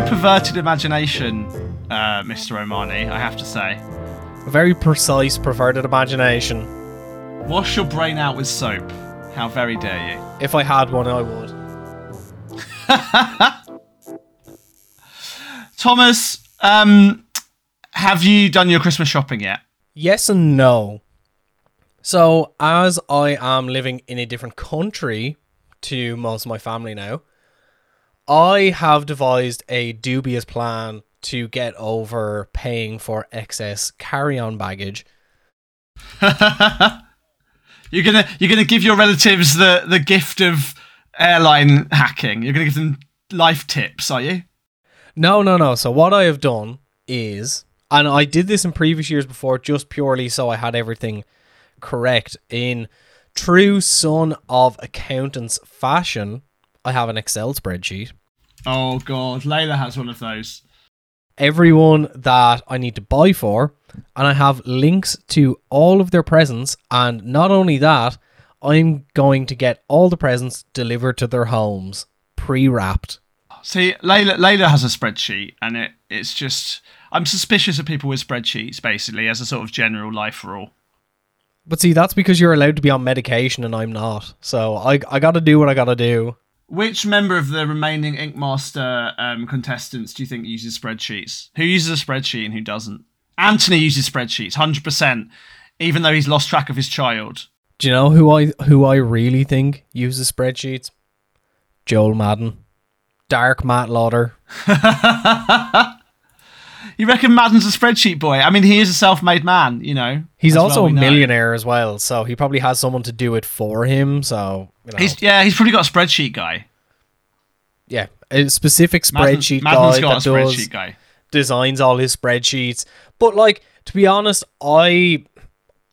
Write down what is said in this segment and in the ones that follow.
very perverted imagination, uh, Mr. O'Mahony. I have to say. A very precise, perverted imagination. Wash your brain out with soap. How very dare you? If I had one, I would. Thomas, um, have you done your Christmas shopping yet? Yes and no. So, as I am living in a different country to most of my family now, I have devised a dubious plan to get over paying for excess carry-on baggage. you're gonna you're gonna give your relatives the the gift of airline hacking. You're gonna give them life tips, are you? No, no, no. So what I have done is, and I did this in previous years before, just purely so I had everything correct in true son of accountants fashion. I have an Excel spreadsheet. Oh god, Layla has one of those. Everyone that I need to buy for, and I have links to all of their presents. And not only that, I'm going to get all the presents delivered to their homes, pre-wrapped. See, Layla, Layla has a spreadsheet, and it it's just I'm suspicious of people with spreadsheets, basically, as a sort of general life rule. But see, that's because you're allowed to be on medication and I'm not. So I I got to do what I got to do. Which member of the remaining Ink Master um, contestants do you think uses spreadsheets? Who uses a spreadsheet and who doesn't? Anthony uses spreadsheets, hundred percent, even though he's lost track of his child. Do you know who I who I really think uses spreadsheets? Joel Madden, Dark Matt Lauder. You reckon Madden's a spreadsheet boy? I mean, he is a self-made man, you know. He's also well a we know. millionaire as well, so he probably has someone to do it for him. So you know, He's yeah, he's probably got a spreadsheet guy. yeah, a specific spreadsheet Madden's guy got that a does spreadsheet guy. designs all his spreadsheets. But like to be honest, I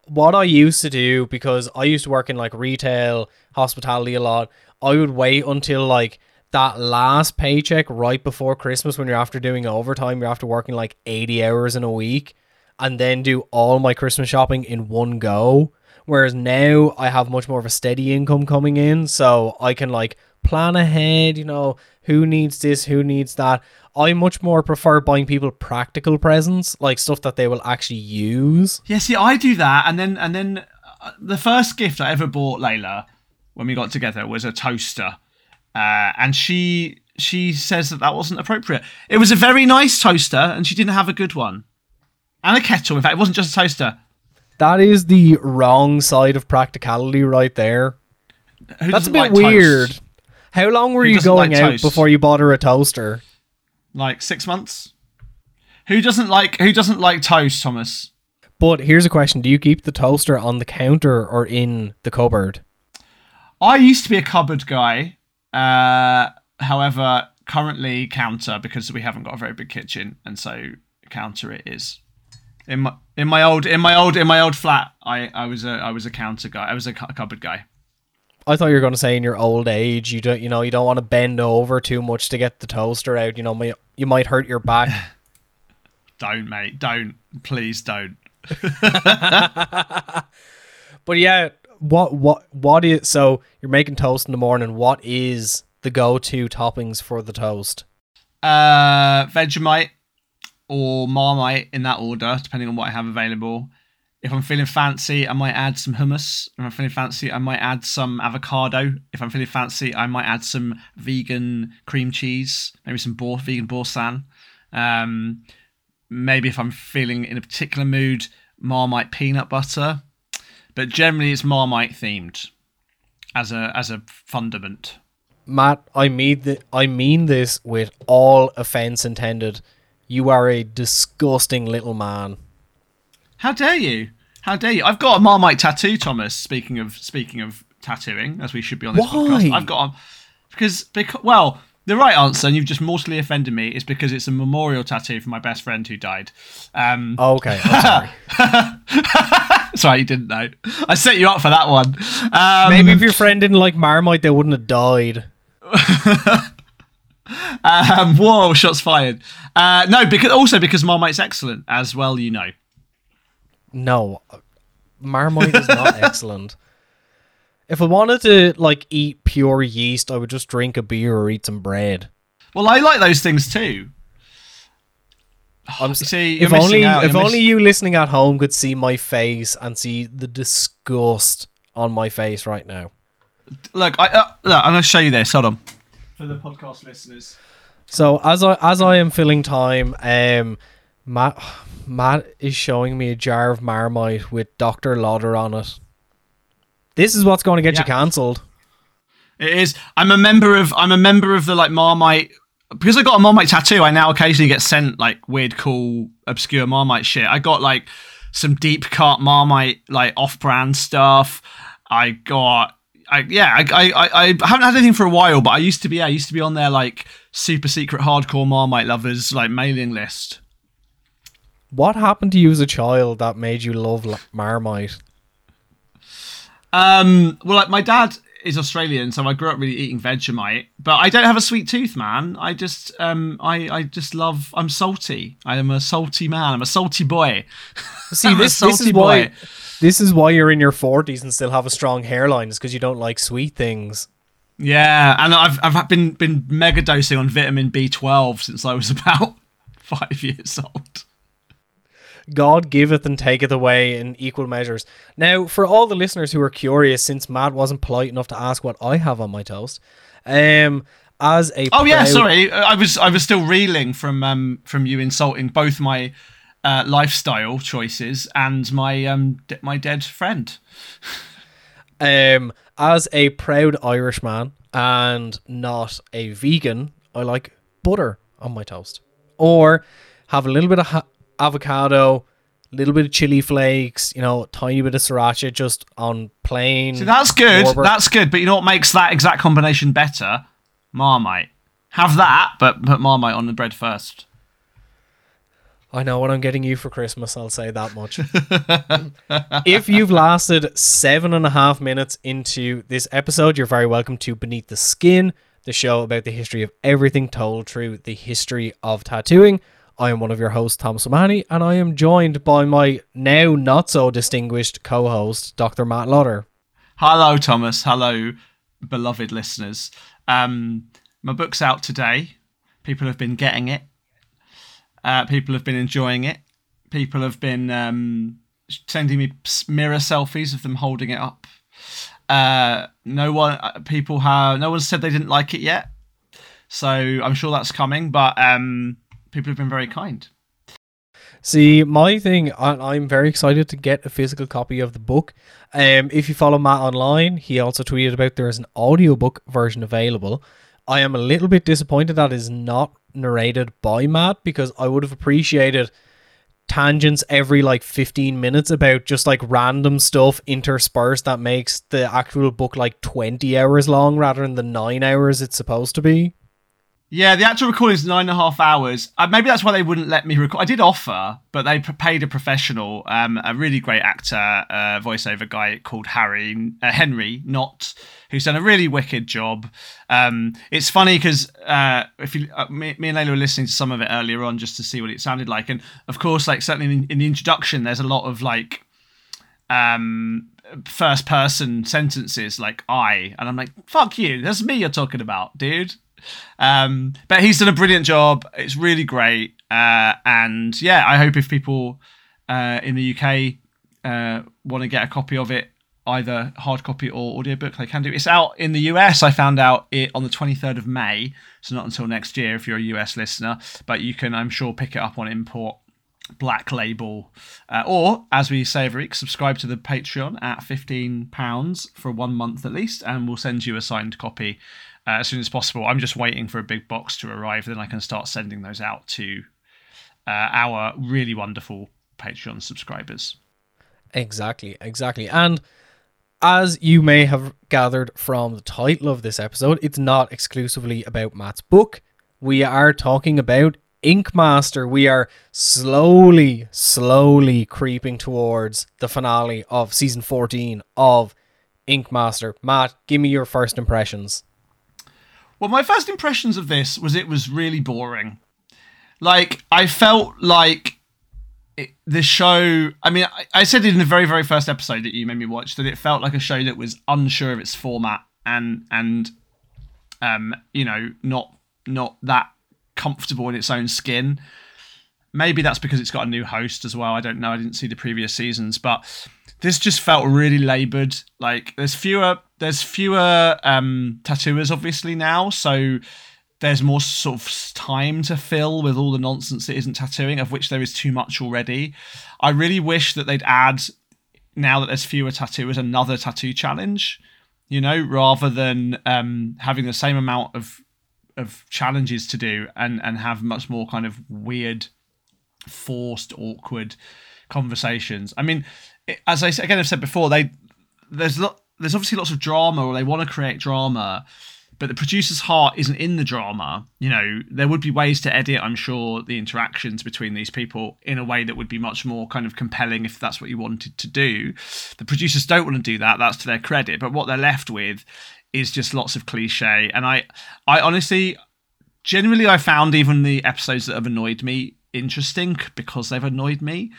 what I used to do because I used to work in like retail, hospitality a lot. I would wait until like that last paycheck right before Christmas when you're after doing overtime, you're after working like 80 hours in a week and then do all my Christmas shopping in one go. Whereas now I have much more of a steady income coming in, so I can like plan ahead, you know, who needs this, who needs that. I much more prefer buying people practical presents, like stuff that they will actually use. Yeah, see, I do that, and then and then uh, the first gift I ever bought Layla when we got together was a toaster, uh, and she she says that that wasn't appropriate. It was a very nice toaster, and she didn't have a good one, and a kettle. In fact, it wasn't just a toaster. That is the wrong side of practicality right there. Who That's a bit like toast? weird. How long were Who you going like out toast? before you bought her a toaster? Like six months. Who doesn't like Who doesn't like toast, Thomas? But here's a question: Do you keep the toaster on the counter or in the cupboard? I used to be a cupboard guy. Uh, however, currently counter because we haven't got a very big kitchen, and so counter it is. In my in my old in my old in my old flat, I, I was a I was a counter guy. I was a cu- cupboard guy. I thought you were going to say in your old age, you don't, you know, you don't want to bend over too much to get the toaster out. You know, you might hurt your back. Don't mate, don't please don't. but yeah, what, what, what is? So you're making toast in the morning. What is the go-to toppings for the toast? Uh, Vegemite or Marmite in that order, depending on what I have available. If I'm feeling fancy, I might add some hummus. If I'm feeling fancy, I might add some avocado. If I'm feeling fancy, I might add some vegan cream cheese, maybe some bor- vegan boursin. Um, maybe if I'm feeling in a particular mood, Marmite peanut butter. But generally, it's Marmite themed as a as a fundament. Matt, I mean, th- I mean this with all offense intended. You are a disgusting little man. How dare you? How dare you? I've got a Marmite tattoo, Thomas. Speaking of speaking of tattooing, as we should be on this Why? podcast, I've got a, because because well, the right answer, and you've just mortally offended me, is because it's a memorial tattoo for my best friend who died. Um, Okay, I'm sorry. sorry, you didn't know. I set you up for that one. Um, Maybe if your friend didn't like Marmite, they wouldn't have died. Um, whoa, shots fired. Uh, no, because also because Marmite's excellent as well. You know. No, Marmite is not excellent. If I wanted to like eat pure yeast, I would just drink a beer or eat some bread. Well, I like those things too. I'm see, if only out, if you're miss- only you listening at home could see my face and see the disgust on my face right now. Look, I, uh, look, I'm going to show you this. Hold on. For the podcast listeners. So as I as I am filling time, um, Matt Matt is showing me a jar of Marmite with Doctor Lauder on it. This is what's going to get you cancelled. It is. I'm a member of. I'm a member of the like Marmite. Because I got a Marmite tattoo, I now occasionally get sent like weird, cool, obscure Marmite shit. I got like some deep cut Marmite like off-brand stuff. I got. I, yeah, I, I, I, I haven't had anything for a while, but I used to be. Yeah, I used to be on their like super secret hardcore Marmite lovers like mailing list. What happened to you as a child that made you love Marmite? Um, well, like my dad is Australian, so I grew up really eating Vegemite. But I don't have a sweet tooth, man. I just, um, I, I just love. I'm salty. I am a salty man. I'm a salty boy. See, this, this salty is why this is why you're in your forties and still have a strong hairline. Is because you don't like sweet things. Yeah, and I've I've been been mega dosing on vitamin B12 since I was about five years old. God giveth and taketh away in equal measures. Now, for all the listeners who are curious, since Matt wasn't polite enough to ask what I have on my toast, um, as a Oh yeah, sorry. I was I was still reeling from um from you insulting both my uh, lifestyle choices and my um de- my dead friend. Um, as a proud Irishman and not a vegan, I like butter on my toast, or have a little bit of ha- avocado, a little bit of chili flakes, you know, tiny bit of sriracha just on plain. See, that's good. Warburg. That's good. But you know what makes that exact combination better? Marmite. Have that, but put Marmite on the bread first. I know what I'm getting you for Christmas, I'll say that much. if you've lasted seven and a half minutes into this episode, you're very welcome to Beneath the Skin, the show about the history of everything told through the history of tattooing. I am one of your hosts, Thomas O'Mahony, and I am joined by my now not so distinguished co host, Dr. Matt Lauder. Hello, Thomas. Hello, beloved listeners. Um, my book's out today. People have been getting it. Uh, people have been enjoying it. People have been um, sending me mirror selfies of them holding it up. Uh, no one, uh, people have, no one said they didn't like it yet. So I'm sure that's coming. But um, people have been very kind. See, my thing, I- I'm very excited to get a physical copy of the book. Um, if you follow Matt online, he also tweeted about there is an audiobook version available. I am a little bit disappointed that is not narrated by Matt because I would have appreciated tangents every like 15 minutes about just like random stuff interspersed that makes the actual book like 20 hours long rather than the nine hours it's supposed to be. Yeah, the actual recording is nine and a half hours. Uh, maybe that's why they wouldn't let me record. I did offer, but they paid a professional, um, a really great actor, uh, voiceover guy called Harry uh, Henry Not, who's done a really wicked job. Um, it's funny because uh, if you, uh, me, me and Layla were listening to some of it earlier on just to see what it sounded like, and of course, like certainly in, in the introduction, there's a lot of like um first person sentences like I and I'm like fuck you that's me you're talking about dude um but he's done a brilliant job. It's really great. Uh and yeah I hope if people uh in the UK uh want to get a copy of it either hard copy or audiobook they can do. It. it's out in the US I found out it on the 23rd of May so not until next year if you're a US listener. But you can I'm sure pick it up on import black label. Uh, or as we say every week subscribe to the patreon at 15 pounds for one month at least and we'll send you a signed copy uh, as soon as possible i'm just waiting for a big box to arrive then i can start sending those out to uh, our really wonderful patreon subscribers Exactly, exactly. And as you may have gathered from the title of this episode, it's not exclusively about Matt's book. We are talking about Ink Master. We are slowly, slowly creeping towards the finale of season 14 of Ink Master. Matt, give me your first impressions. Well, my first impressions of this was it was really boring. Like, I felt like it, the show. I mean, I, I said it in the very, very first episode that you made me watch that it felt like a show that was unsure of its format and and um, you know, not not that comfortable in its own skin. Maybe that's because it's got a new host as well. I don't know. I didn't see the previous seasons, but this just felt really labored. Like there's fewer there's fewer um tattooers obviously now, so there's more sort of time to fill with all the nonsense that isn't tattooing, of which there is too much already. I really wish that they'd add now that there's fewer tattooers another tattoo challenge, you know, rather than um having the same amount of of challenges to do and and have much more kind of weird forced awkward conversations. I mean, as I again have said before, they there's lot there's obviously lots of drama, or they want to create drama, but the producer's heart isn't in the drama. You know, there would be ways to edit, I'm sure, the interactions between these people in a way that would be much more kind of compelling if that's what you wanted to do. The producers don't want to do that. That's to their credit. But what they're left with is just lots of cliche. And I, I honestly, generally, I found even the episodes that have annoyed me interesting because they've annoyed me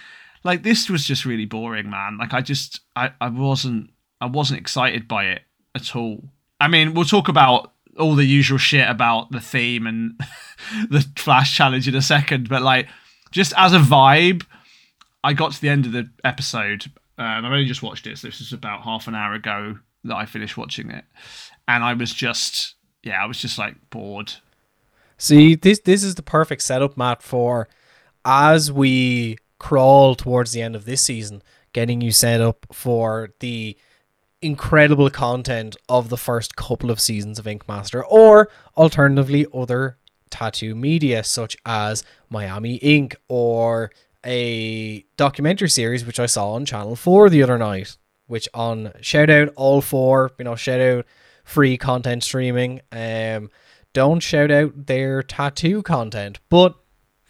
like this was just really boring man. Like i just i i wasn't i wasn't excited by it at all. I mean we'll talk about all the usual shit about the theme and the flash challenge in a second but like just as a vibe i got to the end of the episode. And i've only just watched it so this was about half an hour ago that i finished watching it. And i was just yeah i was just like bored. See this this is the perfect setup matt for as we crawl towards the end of this season, getting you set up for the incredible content of the first couple of seasons of Ink Master, or alternatively, other tattoo media such as Miami Ink or a documentary series which I saw on Channel 4 the other night, which on shout out all four, you know, shout out free content streaming. Um don't shout out their tattoo content, but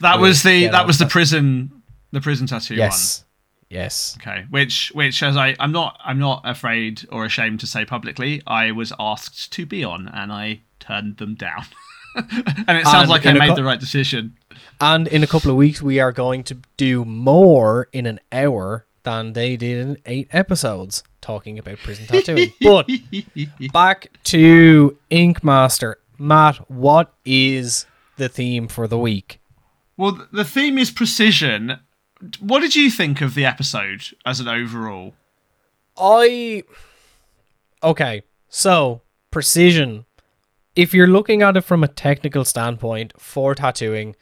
that was the that was the prison the prison tattoo yes. one. Yes. Okay. Which which as I I'm not I'm not afraid or ashamed to say publicly, I was asked to be on and I turned them down. and it sounds and like I made co- the right decision. And in a couple of weeks we are going to do more in an hour than they did in eight episodes talking about prison tattooing. but back to Ink Master. Matt, what is the theme for the week? Well, the theme is precision, what did you think of the episode as an overall? I okay, so precision. If you're looking at it from a technical standpoint for tattooing,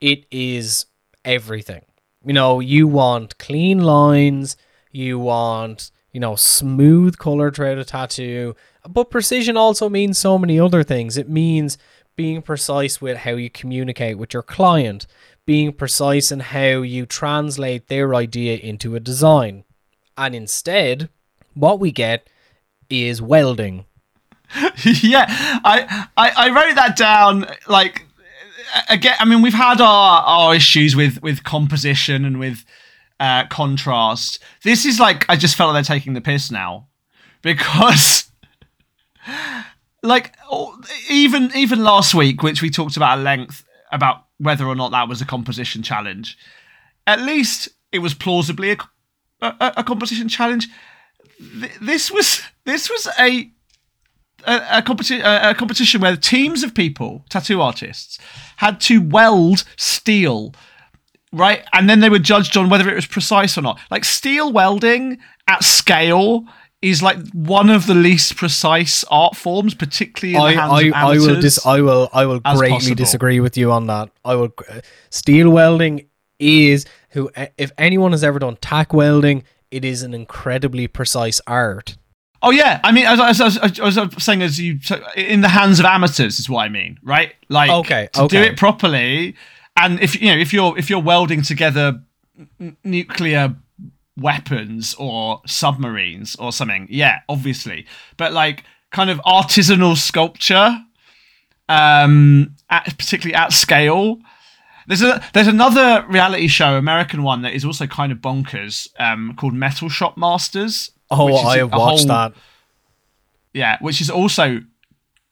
it is everything. You know, you want clean lines, you want, you know, smooth color throughout a tattoo, but precision also means so many other things. It means being precise with how you communicate with your client, being precise in how you translate their idea into a design. And instead, what we get is welding. yeah, I, I I wrote that down like again I mean we've had our our issues with with composition and with uh contrast. This is like I just felt like they're taking the piss now because like even even last week which we talked about at length about whether or not that was a composition challenge. At least it was plausibly a, a, a composition challenge. this was this was a a, a, a, a competition where teams of people, tattoo artists, had to weld steel, right? And then they were judged on whether it was precise or not. Like steel welding at scale is like one of the least precise art forms, particularly in I, the hands I, of amateurs. I will dis- I will I will greatly possible. disagree with you on that. I will uh, steel welding is who uh, if anyone has ever done tack welding, it is an incredibly precise art. Oh yeah, I mean, as, as, as, as I was saying, as you in the hands of amateurs is what I mean, right? Like, okay, to okay. do it properly, and if you know, if you're if you're welding together nuclear weapons or submarines or something. Yeah, obviously. But like kind of artisanal sculpture, um, at, particularly at scale. There's a there's another reality show, American one that is also kind of bonkers, um, called Metal Shop Masters. Oh, I have watched whole, that. Yeah, which is also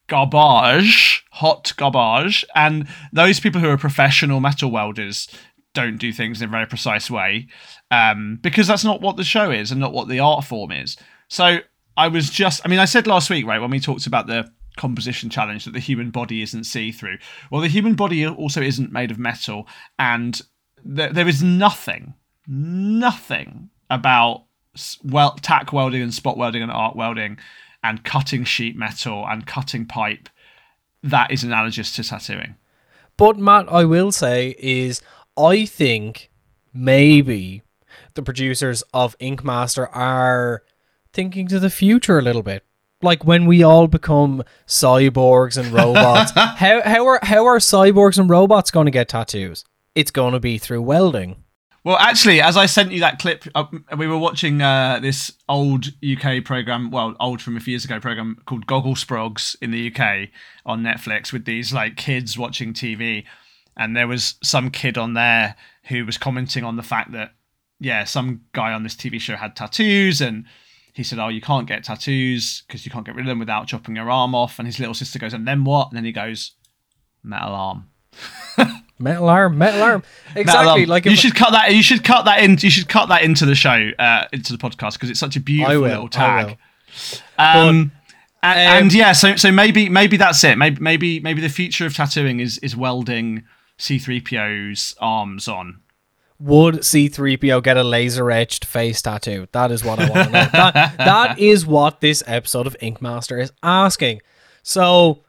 garbage, hot garbage, and those people who are professional metal welders don't do things in a very precise way um, because that's not what the show is and not what the art form is. So I was just, I mean, I said last week, right, when we talked about the composition challenge that the human body isn't see through. Well, the human body also isn't made of metal, and th- there is nothing, nothing about well tack welding and spot welding and arc welding and cutting sheet metal and cutting pipe that is analogous to tattooing. But Matt, I will say is I think maybe the producers of Ink Master are thinking to the future a little bit. Like when we all become cyborgs and robots, how how are how are cyborgs and robots going to get tattoos? It's going to be through welding. Well, actually, as I sent you that clip, uh, we were watching uh, this old UK program, well, old from a few years ago program called Gogglesprogs in the UK on Netflix with these like kids watching TV, and there was some kid on there who was commenting on the fact that yeah, some guy on this TV show had tattoos, and he said, "Oh, you can't get tattoos because you can't get rid of them without chopping your arm off." And his little sister goes, "And then what?" And then he goes, "Metal arm." Metal arm, metal arm. Exactly. Like you should cut that. You should cut that in. You should cut that into the show, uh, into the podcast because it's such a beautiful will, little tag. Um, and, and, um, yeah, so so maybe maybe that's it. Maybe maybe maybe the future of tattooing is is welding C3PO's arms on. Would C3PO get a laser etched face tattoo? That is what I want to know. that, that is what this episode of Ink Master is asking. So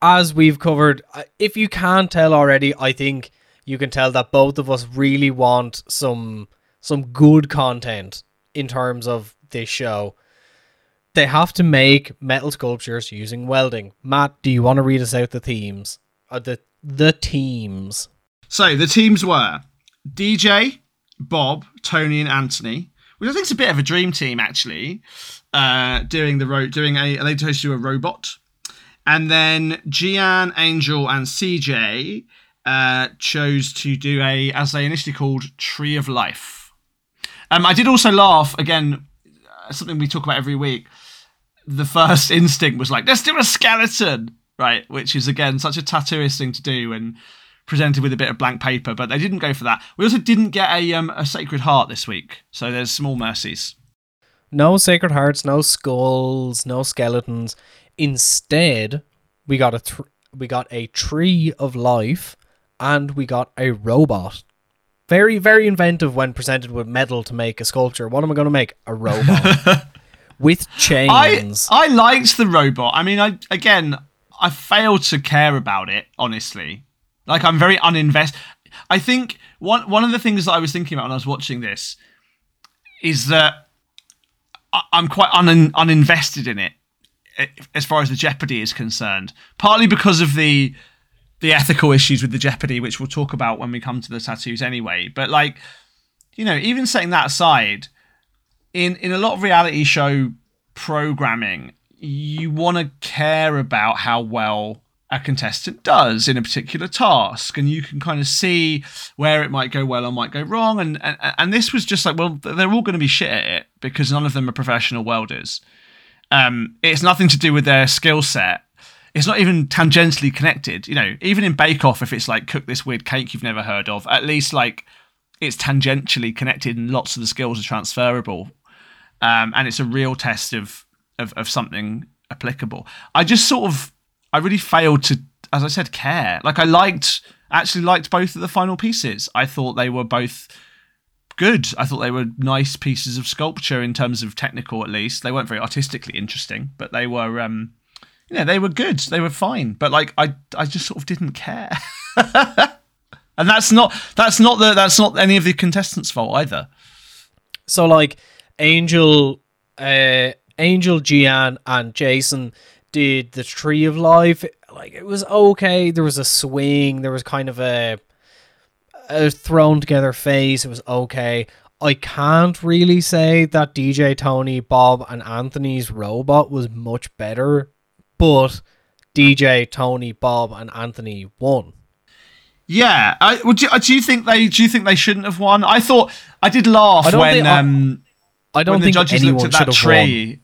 as we've covered, uh, if you can't tell already, I think you can tell that both of us really want some some good content in terms of this show. They have to make metal sculptures using welding. Matt, do you want to read us out the themes? Uh, the the teams. So the teams were DJ, Bob, Tony, and Anthony, which I think is a bit of a dream team actually. Uh, doing the ro- doing a they chose to do a robot and then Gian, Angel, and CJ uh, chose to do a, as they initially called, Tree of Life. Um, I did also laugh again. Uh, something we talk about every week. The first instinct was like, let's do a skeleton, right? Which is again such a tattooist thing to do and presented with a bit of blank paper. But they didn't go for that. We also didn't get a um, a Sacred Heart this week, so there's small mercies. No Sacred Hearts, no skulls, no skeletons. Instead, we got a tr- we got a tree of life, and we got a robot. Very very inventive when presented with metal to make a sculpture. What am I going to make? A robot with chains. I I liked the robot. I mean, I again, I fail to care about it honestly. Like I'm very uninvest. I think one one of the things that I was thinking about when I was watching this is that I'm quite un, uninvested in it eh, as far as the Jeopardy is concerned. Partly because of the the ethical issues with the Jeopardy, which we'll talk about when we come to the tattoos anyway. But like, you know, even setting that aside, in in a lot of reality show programming, you want to care about how well a contestant does in a particular task and you can kind of see where it might go well or might go wrong and and, and this was just like well they're all going to be shit at it because none of them are professional welders um, it's nothing to do with their skill set. It's not even tangentially connected. You know, even in Bake Off, if it's like cook this weird cake you've never heard of, at least like it's tangentially connected and lots of the skills are transferable. Um, and it's a real test of, of of something applicable. I just sort of I really failed to, as I said, care. Like I liked actually liked both of the final pieces. I thought they were both good. I thought they were nice pieces of sculpture in terms of technical, at least. They weren't very artistically interesting, but they were, um, you know, they were good. They were fine. But like, I, I just sort of didn't care. and that's not that's not the that's not any of the contestants' fault either. So like, Angel, uh, Angel, Gian, and Jason did the Tree of Life. Like it was okay. There was a swing. There was kind of a a thrown together phase. It was okay. I can't really say that DJ Tony, Bob, and Anthony's robot was much better, but DJ Tony, Bob, and Anthony won. Yeah, I, would you, do you think they do you think they shouldn't have won? I thought I did laugh I when think, um I don't when the think judges anyone looked at that tree. won.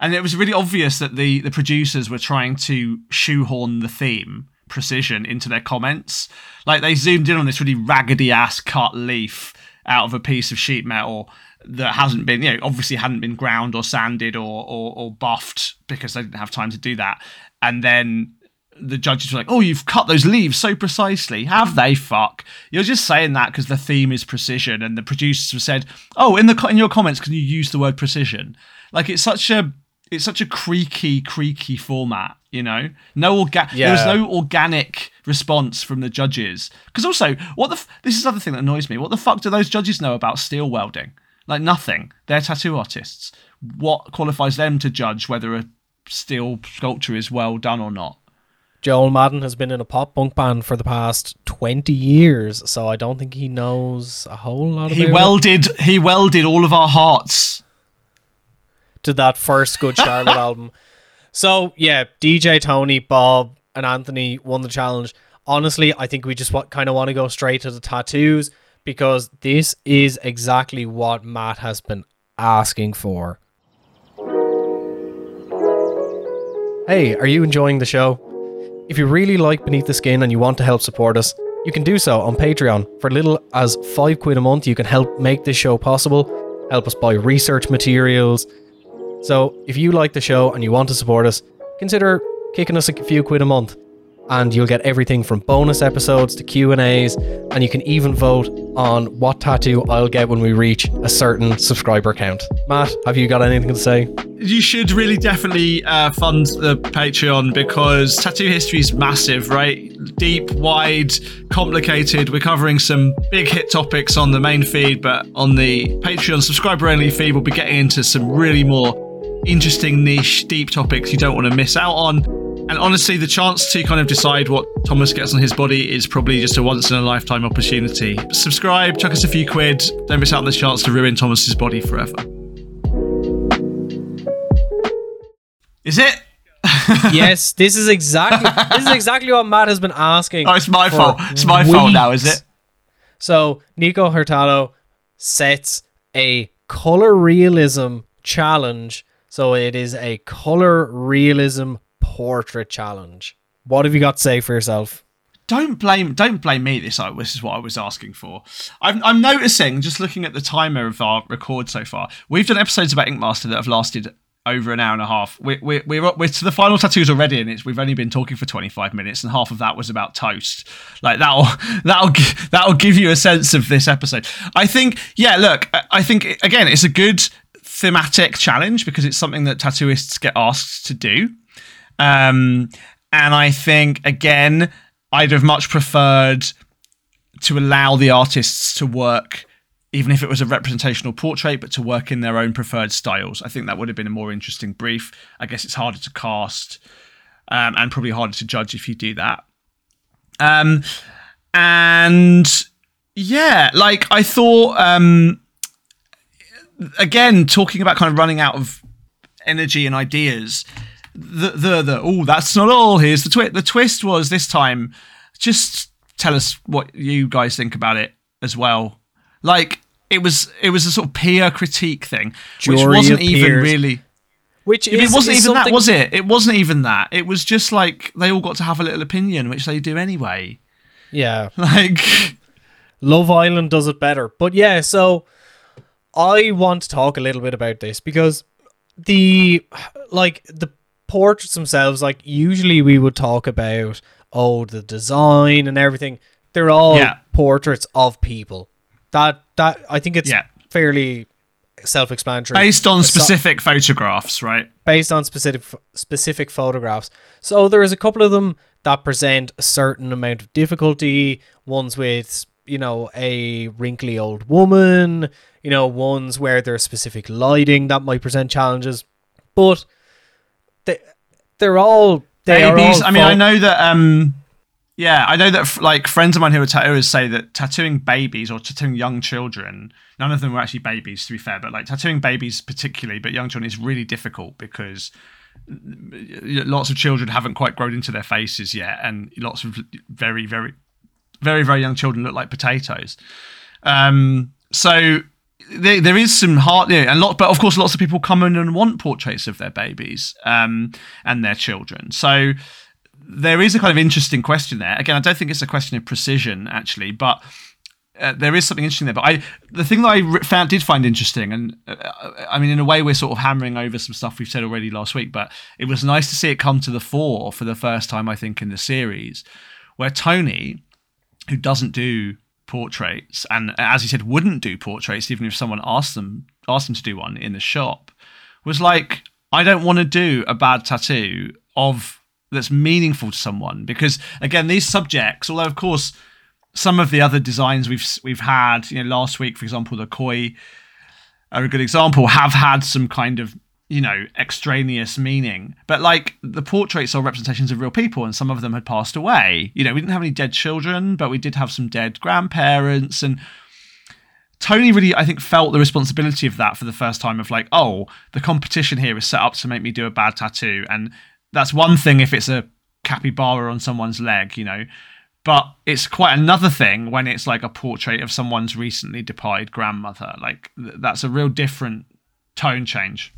And it was really obvious that the, the producers were trying to shoehorn the theme precision into their comments. Like they zoomed in on this really raggedy ass cut leaf out of a piece of sheet metal that hasn't been, you know, obviously hadn't been ground or sanded or, or, or buffed because they didn't have time to do that. And then the judges were like, "Oh, you've cut those leaves so precisely." Have they? Fuck. You're just saying that because the theme is precision, and the producers have said, "Oh, in the in your comments, can you use the word precision?" Like it's such a it's such a creaky, creaky format. You know, no orga- There was no organic response from the judges. Because also, what the f- this is the other thing that annoys me. What the fuck do those judges know about steel welding? Like nothing. They're tattoo artists. What qualifies them to judge whether a steel sculpture is well done or not? Joel Madden has been in a pop punk band for the past 20 years, so I don't think he knows a whole lot He about it. welded. He welded all of our hearts. To that first Good Charlotte album. So, yeah, DJ Tony, Bob, and Anthony won the challenge. Honestly, I think we just kind of want to go straight to the tattoos because this is exactly what Matt has been asking for. Hey, are you enjoying the show? If you really like Beneath the Skin and you want to help support us, you can do so on Patreon. For little as five quid a month, you can help make this show possible, help us buy research materials. So, if you like the show and you want to support us, consider kicking us a few quid a month, and you'll get everything from bonus episodes to Q and A's, and you can even vote on what tattoo I'll get when we reach a certain subscriber count. Matt, have you got anything to say? You should really definitely uh, fund the Patreon because tattoo history is massive, right? Deep, wide, complicated. We're covering some big hit topics on the main feed, but on the Patreon subscriber only feed, we'll be getting into some really more interesting, niche, deep topics you don't want to miss out on. And honestly, the chance to kind of decide what Thomas gets on his body is probably just a once in a lifetime opportunity. Subscribe, chuck us a few quid. Don't miss out on the chance to ruin Thomas's body forever. Is it? yes, this is exactly this is exactly what Matt has been asking. Oh, it's my fault. It's my fault now, is it? So Nikko Hurtado sets a color realism challenge. So it is a color realism portrait challenge. What have you got to say for yourself? Don't blame don't blame me. This this is what I was asking for. I'm I'm noticing just looking at the timer of our record so far. We've done episodes about Ink Master that have lasted over an hour and a half. We're we're we're, we're to the final tattoos already, and it's we've only been talking for 25 minutes, and half of that was about toast. Like that'll that'll that'll give you a sense of this episode. I think yeah. Look, I think again, it's a good thematic challenge because it's something that tattooists get asked to do. Um, and I think again, I'd have much preferred to allow the artists to work, even if it was a representational portrait, but to work in their own preferred styles. I think that would have been a more interesting brief. I guess it's harder to cast um, and probably harder to judge if you do that. Um, and yeah, like I thought. Um, again, talking about kind of running out of energy and ideas. The the the oh, that's not all. Here's the twist. The twist was this time. Just tell us what you guys think about it as well. Like it was, it was a sort of peer critique thing, which wasn't of even really. Which it wasn't is even that, was it? It wasn't even that. It was just like they all got to have a little opinion, which they do anyway. Yeah. Like, Love Island does it better. But yeah, so I want to talk a little bit about this because the like the portraits themselves, like usually we would talk about oh the design and everything. They're all Yeah. portraits of people. That that I think it's Yeah. fairly self-explanatory. based on It's specific photographs, right? based on specific specific photographs. So there is a couple of them that present a certain amount of difficulty. Ones with you know a wrinkly old woman. You know ones where there's specific lighting that might present challenges, but they they're all they are babies. all I mean, I know that. um Yeah, I know that. Like friends of mine who are tattooers say that tattooing babies or tattooing young children. None of them were actually babies, to be fair, but like tattooing babies particularly, but young children is really difficult because lots of children haven't quite grown into their faces yet, and lots of very, very, very, very young children look like potatoes. Um, so there, there is some hard, yeah, and lot, but of course, lots of people come in and want portraits of their babies um, and their children. So there is a kind of interesting question there. Again, I don't think it's a question of precision actually, but uh, there is something interesting there. But I, the thing that I found did find interesting, and uh, I mean, in a way, we're sort of hammering over some stuff we've said already last week, but it was nice to see it come to the fore for the first time, I think, in the series, where Tony, who doesn't do portraits, and as he said, wouldn't do portraits even if someone asked them asked him to do one in the shop, was like, I don't want to do a bad tattoo of that's meaningful to someone. Because again, these subjects, although of course some of the other designs we've we've had, you know, last week, for example, the koi are a good example, have had some kind of you know extraneous meaning. But like the portraits are representations of real people, and some of them had passed away. You know, we didn't have any dead children, but we did have some dead grandparents and. Tony really, I think, felt the responsibility of that for the first time. Of like, oh, the competition here is set up to make me do a bad tattoo, and that's one thing if it's a capybara on someone's leg, you know. But it's quite another thing when it's like a portrait of someone's recently departed grandmother. Like th- that's a real different tone change.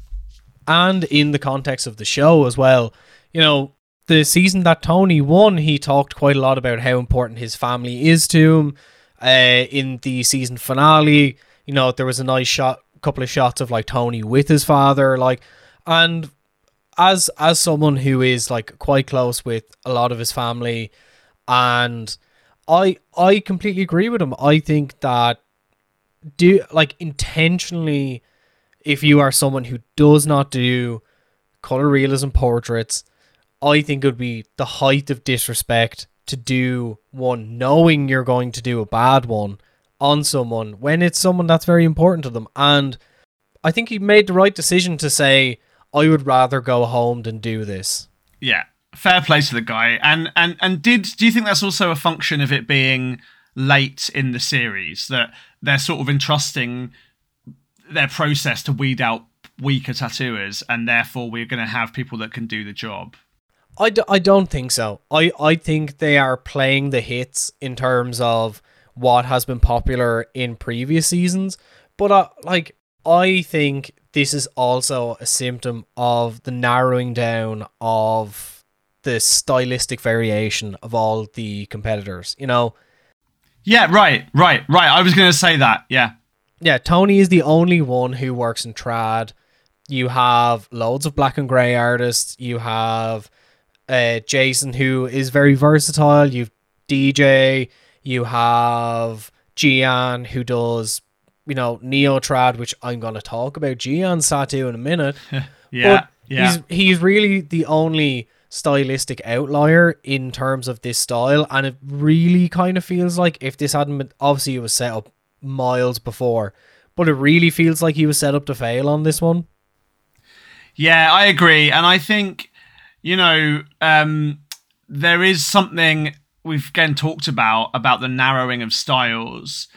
And in the context of the show as well, you know, the season that Tony won, he talked quite a lot about how important his family is to him. Uh, in the season finale, you know, there was a nice shot, couple of shots of like Tony with his father, like, and as as someone who is like quite close with a lot of his family, and I I completely agree with him. I think that do like intentionally if you are someone who does not do color realism portraits, I think it would be the height of disrespect to do one knowing you're going to do a bad one on someone when it's someone that's very important to them. And I think he made the right decision to say, I would rather go home than do this. Yeah, fair play to the guy. And and and did do you think that's also a function of it being late in the series that they're sort of entrusting their process to weed out weaker tattooers, and therefore we're going to have people that can do the job? I, d- I don't think so. I, I think they are playing the hits in terms of what has been popular in previous seasons. But uh, like I think this is also a symptom of the narrowing down of the stylistic variation of all the competitors. You know. Yeah. Right. Right. Right. I was going to say that. Yeah. Yeah. Tony is the only one who works in trad. You have loads of black and gray artists. You have uh, Jason, who is very versatile. You've DJ. You have Gian, who does you know neo trad, which I'm gonna talk about Gian tattoo in a minute. yeah, But yeah. He's he's really the only stylistic outlier in terms of this style, and it really kind of feels like if this hadn't been obviously it was set up miles before, but it really feels like he was set up to fail on this one. Yeah, I agree, and I think you know um, there is something we've again talked about about the narrowing of styles,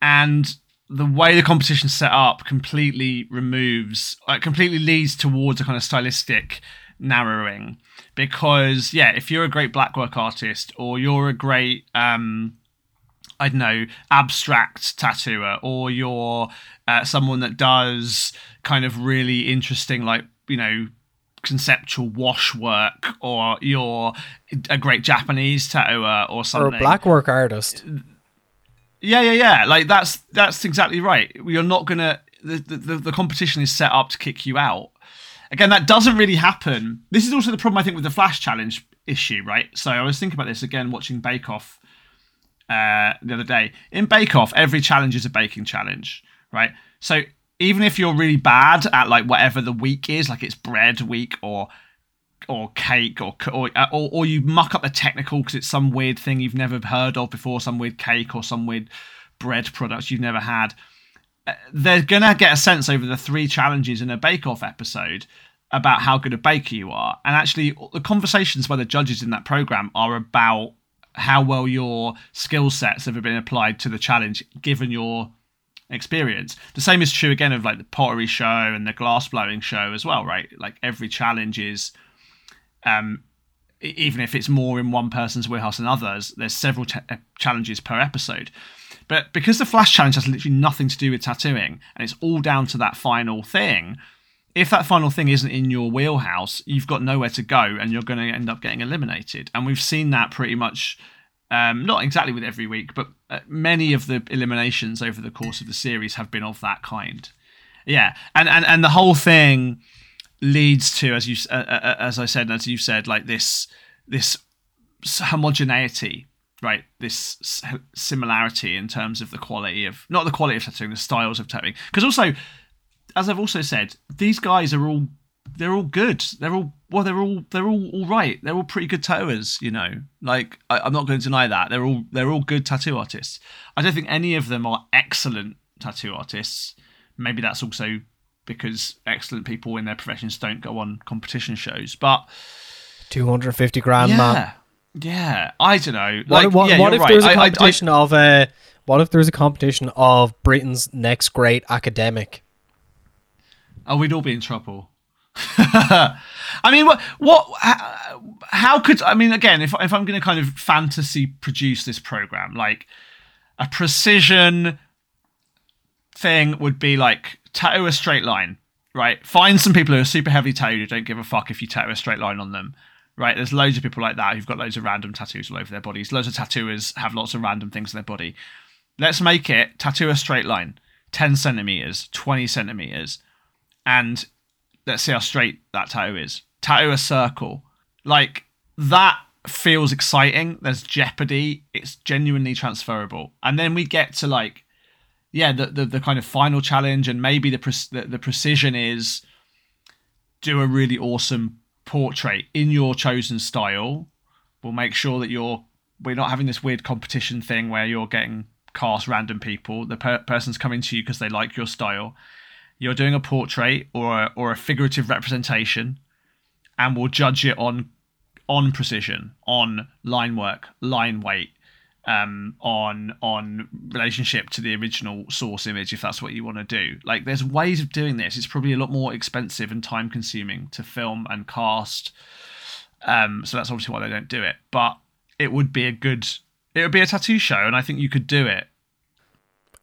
and the way the competition's set up completely removes, like, completely leads towards a kind of stylistic narrowing. Because yeah, if you're a great black work artist or you're a great um, I don't know, abstract tattooer, or you're uh, someone that does kind of really interesting, like, you know, conceptual wash work, or you're a great Japanese tattooer or something. Or a blackwork artist. Yeah, yeah, yeah. Like that's that's exactly right. You're not gonna the, the the competition is set up to kick you out. Again, that doesn't really happen. This is also the problem I think with the Flash Challenge issue, right? So I was thinking about this again watching Bake Off uh, the other day. In Bake Off, every challenge is a baking challenge, right? So even if you're really bad at like whatever the week is, like it's bread week or or cake or or or, or you muck up the technical because it's some weird thing you've never heard of before, some weird cake or some weird bread products you've never had. uh, They're gonna get a sense over the three challenges in a Bake Off episode about how good a baker you are, and actually the conversations by the judges in that program are about how well your skill sets have been applied to the challenge given your experience. The same is true again of like the pottery show and the glass blowing show as well, right? Like every challenge is um even if it's more in one person's warehouse than others, there's several uh, challenges per episode. But because the flash challenge has literally nothing to do with tattooing and it's all down to that final thing, if that final thing isn't in your wheelhouse, you've got nowhere to go and you're going to end up getting eliminated. And we've seen that pretty much Um, not exactly with every week, but uh, many of the eliminations over the course of the series have been of that kind. Yeah, and and and the whole thing leads to, as you uh, uh, as I said, as you said, like this this homogeneity, right? This similarity in terms of the quality of not the quality of tattooing, the styles of tattooing. Because also, as I've also said, these guys are all they're all good. They're all well, they're all they're all all right. They're all pretty good tattooers, you know. Like I, I'm not going to deny that they're all they're all good tattoo artists. I don't think any of them are excellent tattoo artists. Maybe that's also because excellent people in their professions don't go on competition shows. But 250 grand, yeah, man. Yeah, I don't know. What, Like, what, yeah, what if right. there's a competition of uh, what if there's a competition of Britain's next great academic? Oh, we'd all be in trouble. I mean, what, what, how, could, I mean, again, if, if I'm going to kind of fantasy produce this program, like a precision thing would be like tattoo a straight line, right? Find some people who are super heavy tattooed who don't give a fuck if you tattoo a straight line on them, right? There's loads of people like that who've got loads of random tattoos all over their bodies. Loads of tattooers have lots of random things in their body. Let's make it tattoo a straight line, 10 centimeters, 20 centimeters, and let's see how straight that tattoo is. Tattoo a circle. Like that feels exciting. There's jeopardy. It's genuinely transferable. And then we get to like, yeah, the the, the kind of final challenge, and maybe the, pre- the the precision is do a really awesome portrait in your chosen style. We'll make sure that you're we're not having this weird competition thing where you're getting cast random people. The per- person's coming to you because they like your style you're doing a portrait or a, or a figurative representation and we'll judge it on on precision on line work line weight um, on on relationship to the original source image if that's what you want to do. Like there's ways of doing this. It's probably a lot more expensive and time consuming to film and cast um, so that's obviously why they don't do it. But it would be a good it would be a tattoo show and i think you could do it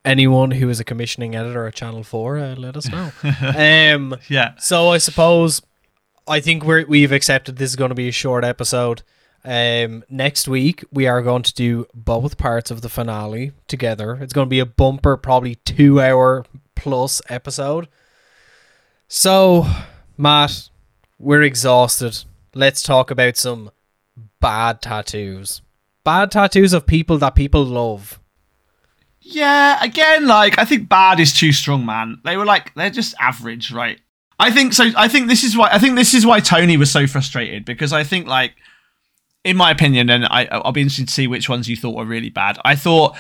Anyone who is a commissioning editor at Channel Four, uh, let us know. um, yeah so I suppose I think we're we've accepted this is going to be a short episode. Um, next week we are going to do both parts of the finale together. It's going to be a bumper, probably two hour plus episode. So, Matt, we're exhausted. Let's talk about some bad tattoos. Bad tattoos of people that people love. Yeah, again, like I think bad is too strong, man. They were like they're just average, right? I think so. I think this is why I think this is why Tony was so frustrated because I think like, in my opinion, and I I'll be interested to see which ones you thought were really bad. I thought,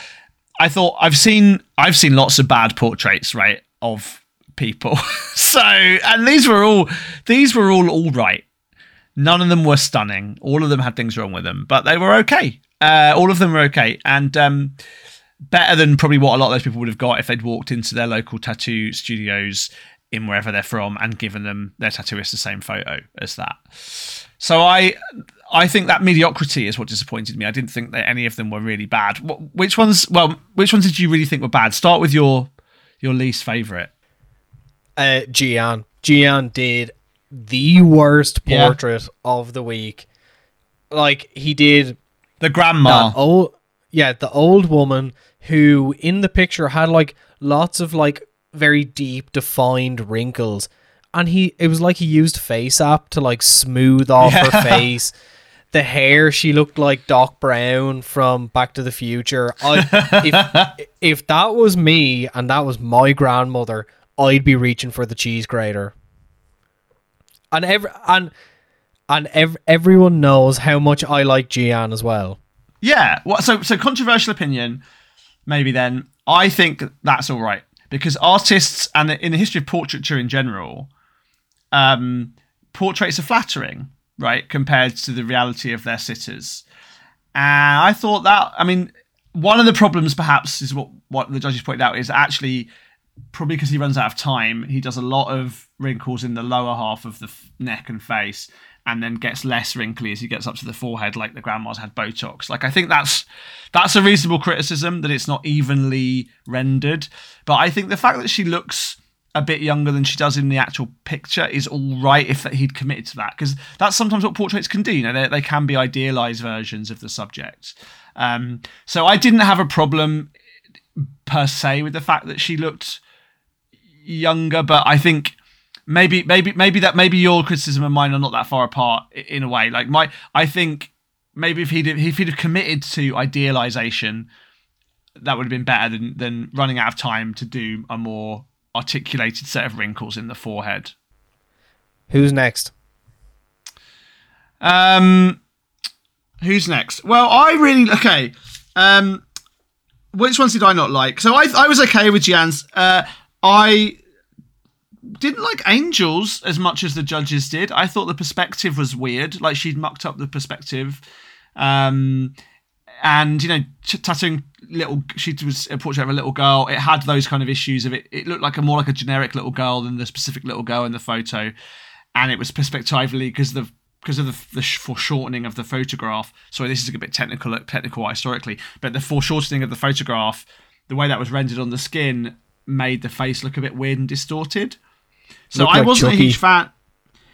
I thought I've seen I've seen lots of bad portraits, right, of people. so and these were all these were all all right. None of them were stunning. All of them had things wrong with them, but they were okay. Uh, all of them were okay, and um, better than probably what a lot of those people would have got if they'd walked into their local tattoo studios in wherever they're from and given them their tattooist the same photo as that. So I I think that mediocrity is what disappointed me. I didn't think that any of them were really bad. Which ones? Well, which ones did you really think were bad? Start with your your least favorite. Uh, Gian. Gian did the worst Yeah. portrait of the week. Like he did The grandma. Oh, yeah the old woman who in the picture had like lots of like very deep defined wrinkles. And he it was like he used FaceApp to like smooth off her face. The hair she looked like doc brown from back to the future. I, if, if that was me and that was my grandmother i'd be reaching for the cheese grater. And every and and ev- everyone knows how much i like gian as well Yeah. What? So so controversial opinion. Maybe then I think that's all right because artists and in the history of portraiture in general, um, portraits are flattering, right, compared to the reality of their sitters. And I thought that. I mean, one of the problems perhaps is what what the judges pointed out is actually probably because he runs out of time, he does a lot of wrinkles in the lower half of the neck and face, and then gets less wrinkly as he gets up to the forehead, like the grandma's had Botox. Like I think that's that's a reasonable criticism that it's not evenly rendered. But I think the fact that she looks a bit younger than she does in the actual picture is all right if that he'd committed to that because that's sometimes what portraits can do. You know, they, they can be idealized versions of the subject. Um, so I didn't have a problem per se with the fact that she looked younger, but I think maybe maybe maybe that maybe your criticism and mine are not that far apart in a way. Like my, I think maybe if he'd if he'd have committed to idealization, that would have been better than than running out of time to do a more articulated set of wrinkles in the forehead. Who's next? Um, who's next? Well, I really okay. Um, which ones did I not like? So I I was okay with Gian's. Uh, I didn't like Angels as much as the judges did. I thought the perspective was weird. Like she'd mucked up the perspective. Um, and you know, tattooing little. She was a portrait of a little girl. It had those kind of issues of it. It looked like a more like a generic little girl than the specific little girl in the photo, and it was perspectively because the because of the, the foreshortening of the photograph. Sorry, this is a bit technical, technical historically, but the foreshortening of the photograph, the way that was rendered on the skin, made the face look a bit weird and distorted. So I wasn't Chucky. a huge fan.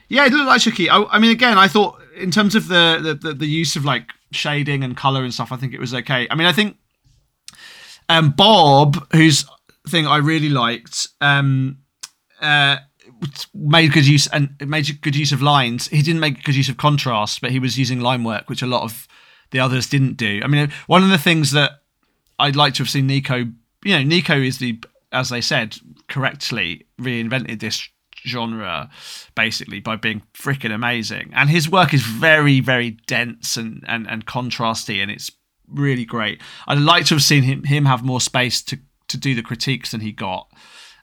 Yeah, it looked like Chucky. I, I mean, again, I thought in terms of the, the the the use of like shading and color and stuff, I think it was okay. I mean, I think um, Bob, whose thing I really liked, um, uh, made good use and made good use of lines. He didn't make good use of contrast, but he was using line work, which a lot of the others didn't do. I mean, one of the things that I'd like to have seen Nikko, you know, Nikko is the, as they said correctly, reinvented this genre basically by being freaking amazing. And his work is very, very dense and, and, and contrasty, and it's really great. I'd like to have seen him him have more space to to do the critiques than he got.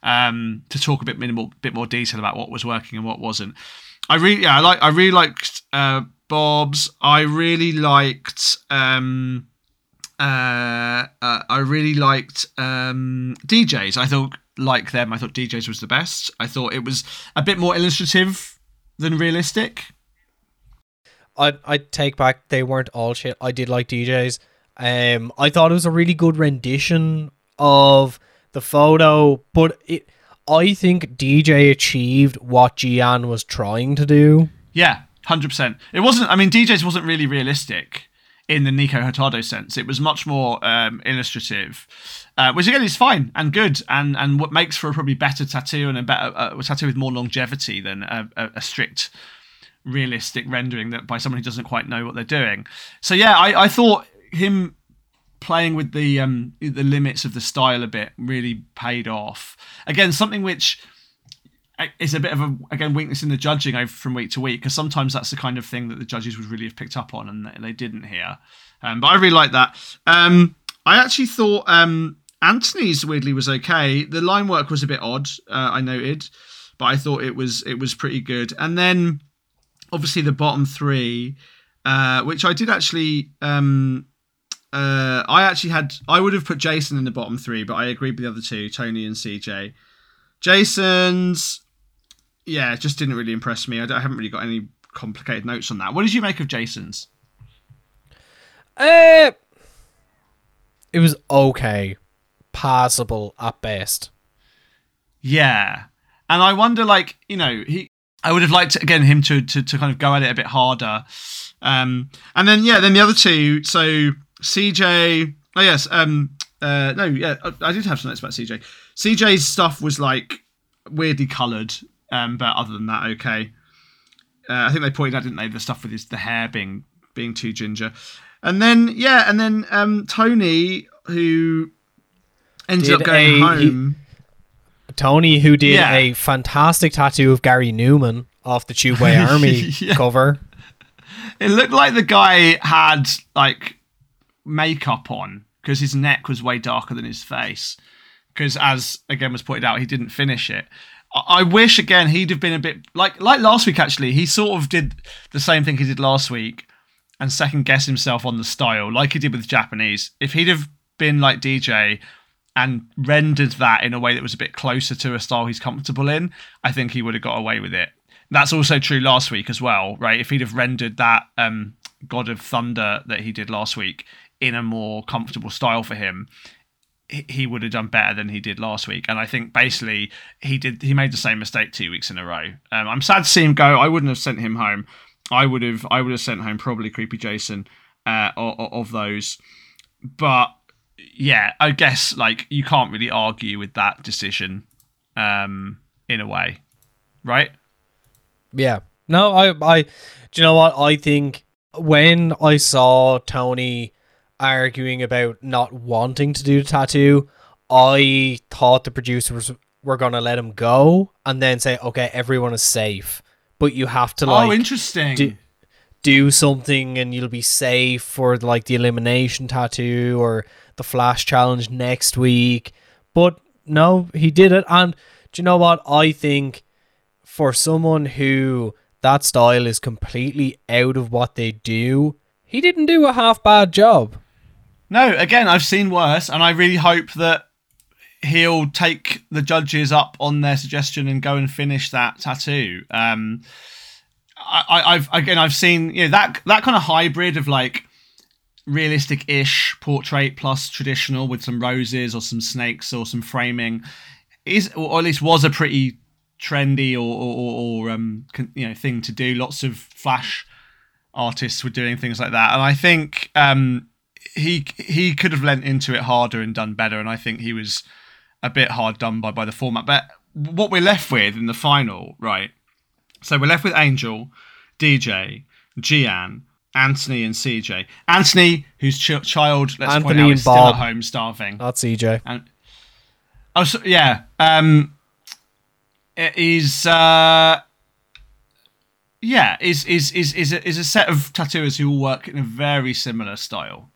Um, to talk a bit minimal, bit more detail about what was working and what wasn't. I really, yeah, I like, I really liked uh, Bob's. I really liked, um, uh, uh, I really liked um, DJs. I thought, like them, I thought DJs was the best. I thought it was a bit more illustrative than realistic. I I take back they weren't all shit. I did like DJs. Um, I thought it was a really good rendition of the photo, but it. I think DJ achieved what Gian was trying to do. Yeah, hundred percent. It wasn't. I mean, DJs wasn't really realistic in the Nikko Hurtado sense. It was much more um, illustrative, uh, which again is fine and good, and and what makes for a probably better tattoo and a better uh, tattoo with more longevity than a, a, a strict realistic rendering that by someone who doesn't quite know what they're doing. So yeah, I, I thought him playing with the um the limits of the style a bit really paid off. Again, something which is a bit of a again weakness in the judging from week to week because sometimes that's the kind of thing that the judges would really have picked up on and they didn't here. Um, but I really like that. Um, I actually thought um, Anthony's weirdly was okay. The line work was a bit odd. Uh, I noted, but I thought it was it was pretty good. And then obviously the bottom three, uh, which I did actually. Um, uh, I actually had. I would have put Jason in the bottom three, but I agreed with the other two, Tony and CJ. Jason's, yeah, it just didn't really impress me. I, I haven't really got any complicated notes on that. What did you make of Jason's? Uh, it was okay, passable at best. Yeah, and I wonder, like you know, he. I would have liked again him to to to kind of go at it a bit harder. Um, and then yeah, then the other two. So CJ. Oh yes. Um. Uh. No. Yeah. I, I did have some notes about CJ. CJ's stuff was like weirdly coloured. Um. But other than that, okay. Uh, I think they pointed out, didn't they, the stuff with his the hair being being too ginger, and then yeah, and then um Tony who ended Did up going a- he- home. Tony, who did Yeah. a fantastic tattoo of Gary Numan off the Tubeway Army Yeah. cover. It looked like the guy had like makeup on because his neck was way darker than his face. Because as again was pointed out, he didn't finish it. I wish again he'd have been a bit like like last week. Actually, he sort of did the same thing he did last week and second guess himself on the style, like he did with Japanese. If he'd have been like DJ and rendered that in a way that was a bit closer to a style he's comfortable in, I think he would have got away with it. That's also true last week as well, right? If he'd have rendered that um, God of Thunder that he did last week in a more comfortable style for him, he- would have done better than he did last week. And I think basically he did he made the same mistake two weeks in a row. Um, I'm sad to see him go. I wouldn't have sent him home. I would have I would have sent home probably Creepy Jason uh, of, of those. but yeah, I guess like you can't really argue with that decision, um, in a way, right? Yeah. No, I, I, do you know what? I think when I saw Tony arguing about not wanting to do the tattoo, I thought the producers were going to let him go and then say, okay, everyone is safe, but you have to oh, like oh, interesting. do, do something and you'll be safe for like the elimination tattoo or the flash challenge next week. But no, he did it. And do you know what? I think for someone who that style is completely out of what they do, he didn't do a half bad job. No, again, I've seen worse, and I really hope that he'll take the judges up on their suggestion and go and finish that tattoo. Um, I, I've again, I've seen you know that that kind of hybrid of like realistic-ish portrait plus traditional with some roses or some snakes or some framing is, or at least was a pretty trendy or or, or um you know thing to do. Lots of flash artists were doing things like that, and I think um he he could have lent into it harder and done better, and I think he was a bit hard done by by the format. But what we're left with in the final, right? So we're left with Angel, DJ, Gian, Anthony, and CJ. Anthony, whose ch- child, let's Anthony point out, is still at home starving. Not CJ. And oh, so, yeah, um, it is uh, yeah, is is is is a, is a set of tattooers who all work in a very similar style.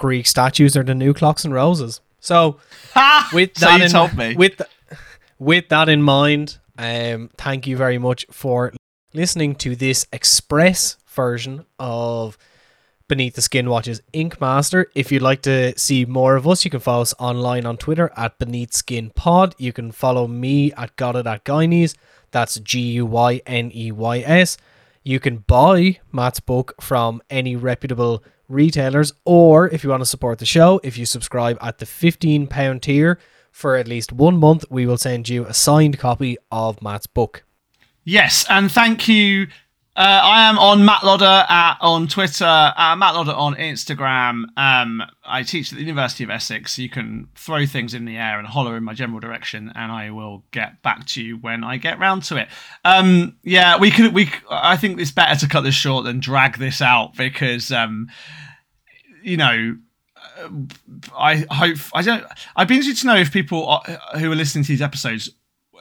Greek statues are the new clocks and roses. So with So that in, with th- with that in mind, um, thank you very much for listening to this express version of Beneath the Skin Watches Ink Master. If you'd like to see more of us, you can follow us online on Twitter at Beneath Skin Pod. You can follow me at Got It at Guyneys. That's G U Y N E Y S. You can buy Matt's book from any reputable retailers, or if you want to support the show, if you subscribe at the £15 tier for at least one month, we will send you a signed copy of Matt's book. Yes, and thank you. Uh, I am on Matt Lodder at, on Twitter, uh, Matt Lodder on Instagram. Um, I teach at the University of Essex. So You can throw things in the air and holler in my general direction, and I will get back to you when I get round to it. Um, yeah, we could. We. I think it's better to cut this short than drag this out because, um, you know, uh, I hope I don't. I'd be interested to know if people are, who are listening to these episodes,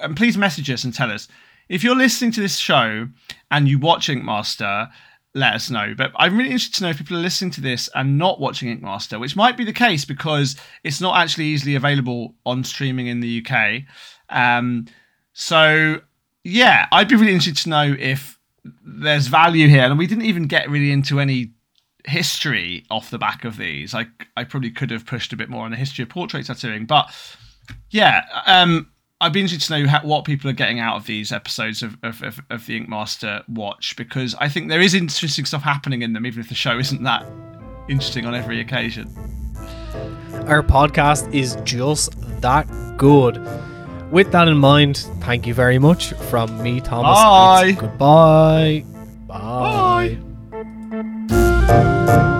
and please message us and tell us if you're listening to this show and you watch Ink Master. Let us know. But I'm really interested to know if people are listening to this and not watching Ink Master, which might be the case because it's not actually easily available on streaming in the UK. Um, so yeah, I'd be really interested to know if there's value here. And we didn't even get really into any history off the back of these. I I probably could have pushed a bit more on the history of portrait tattooing, but yeah, um, I'd be interested to know how, what people are getting out of these episodes of, of, of, of the Ink Master Watch because I think there is interesting stuff happening in them, even if the show isn't that interesting on every occasion. Our podcast is just that good. With that in mind, thank you very much from me, Thomas. Bye. Goodbye. Bye. Bye.